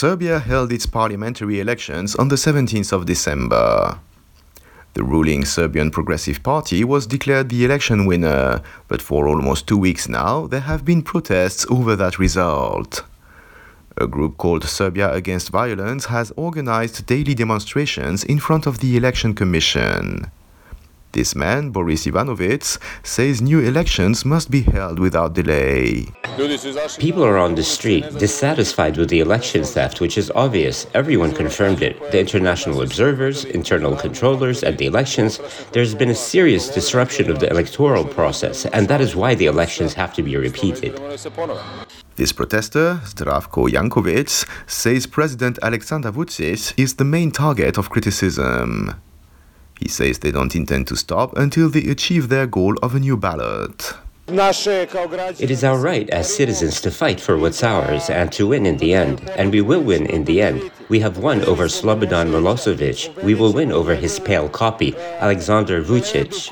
Serbia held its parliamentary elections on the 17th of December. The ruling Serbian Progressive Party was declared the election winner, but for almost two weeks now there have been protests over that result. A group called Serbia Against Violence has organized daily demonstrations in front of the Election Commission. This man, Boris Ivanovic, says new elections must be held without delay. People are on the street, dissatisfied with the election theft, which is obvious. Everyone confirmed it. The international observers, internal controllers, and the elections. There's been a serious disruption of the electoral process, and that is why the elections have to be repeated. This protester, Zdravko Jankovic, says President Alexander Vucic is the main target of criticism. He says they don't intend to stop until they achieve their goal of a new ballot. It is our right as citizens to fight for what's ours and to win in the end, and we will win in the end. We have won over Slobodan Milosevic. We will win over his pale copy, Alexander Vucic.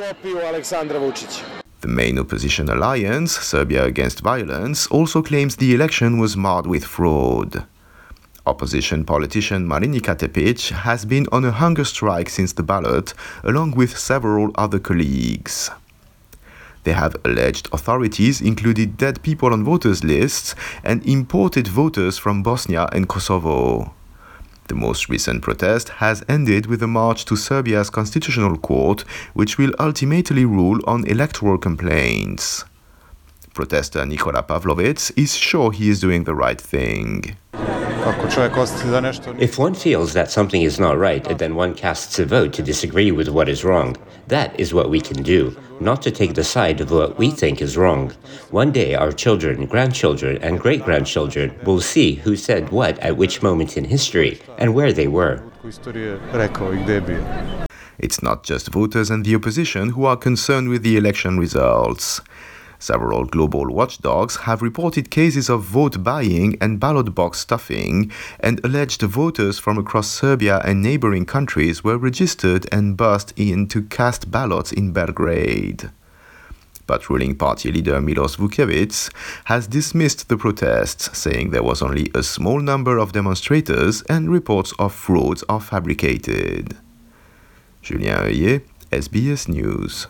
The main opposition alliance, Serbia Against Violence, also claims the election was marred with fraud. Opposition politician Marinika Tepic has been on a hunger strike since the ballot, along with several other colleagues. They have alleged authorities included dead people on voters' lists and imported voters from Bosnia and Kosovo. The most recent protest has ended with a march to Serbia's constitutional court, which will ultimately rule on electoral complaints. Protester Nikola Pavlovic is sure he is doing the right thing. If one feels that something is not right, then one casts a vote to disagree with what is wrong. That is what we can do, not to take the side of what we think is wrong. One day, our children, grandchildren, and great grandchildren will see who said what at which moment in history and where they were. It's not just voters and the opposition who are concerned with the election results. Several global watchdogs have reported cases of vote buying and ballot box stuffing, and alleged voters from across Serbia and neighboring countries were registered and bussed in to cast ballots in Belgrade. But ruling party leader Milos Vucevic has dismissed the protests, saying there was only a small number of demonstrators and reports of frauds are fabricated. Julien Heuillet, SBS News.